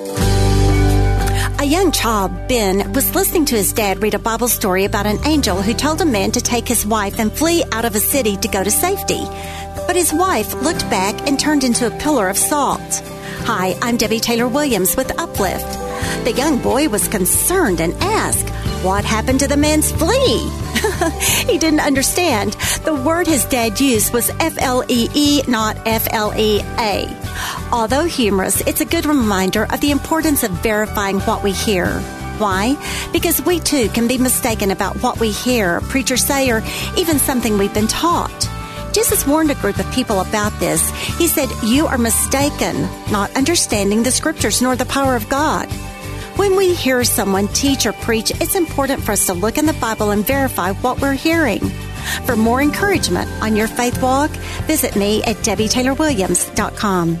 A young child, Ben, was listening to his dad read a Bible story about an angel who told a man to take his wife and flee out of a city to go to safety. But his wife looked back and turned into a pillar of salt. Hi, I'm Debbie Taylor Williams with Uplift. The young boy was concerned and asked, What happened to the man's flea? he didn't understand. The word his dad used was F L E E, not F L E A. Although humorous, it's a good reminder of the importance of verifying what we hear. Why? Because we too can be mistaken about what we hear, preachers say, or even something we've been taught. Jesus warned a group of people about this. He said, You are mistaken, not understanding the scriptures nor the power of God. When we hear someone teach or preach, it's important for us to look in the Bible and verify what we're hearing. For more encouragement on your faith walk, visit me at DebbieTaylorWilliams.com.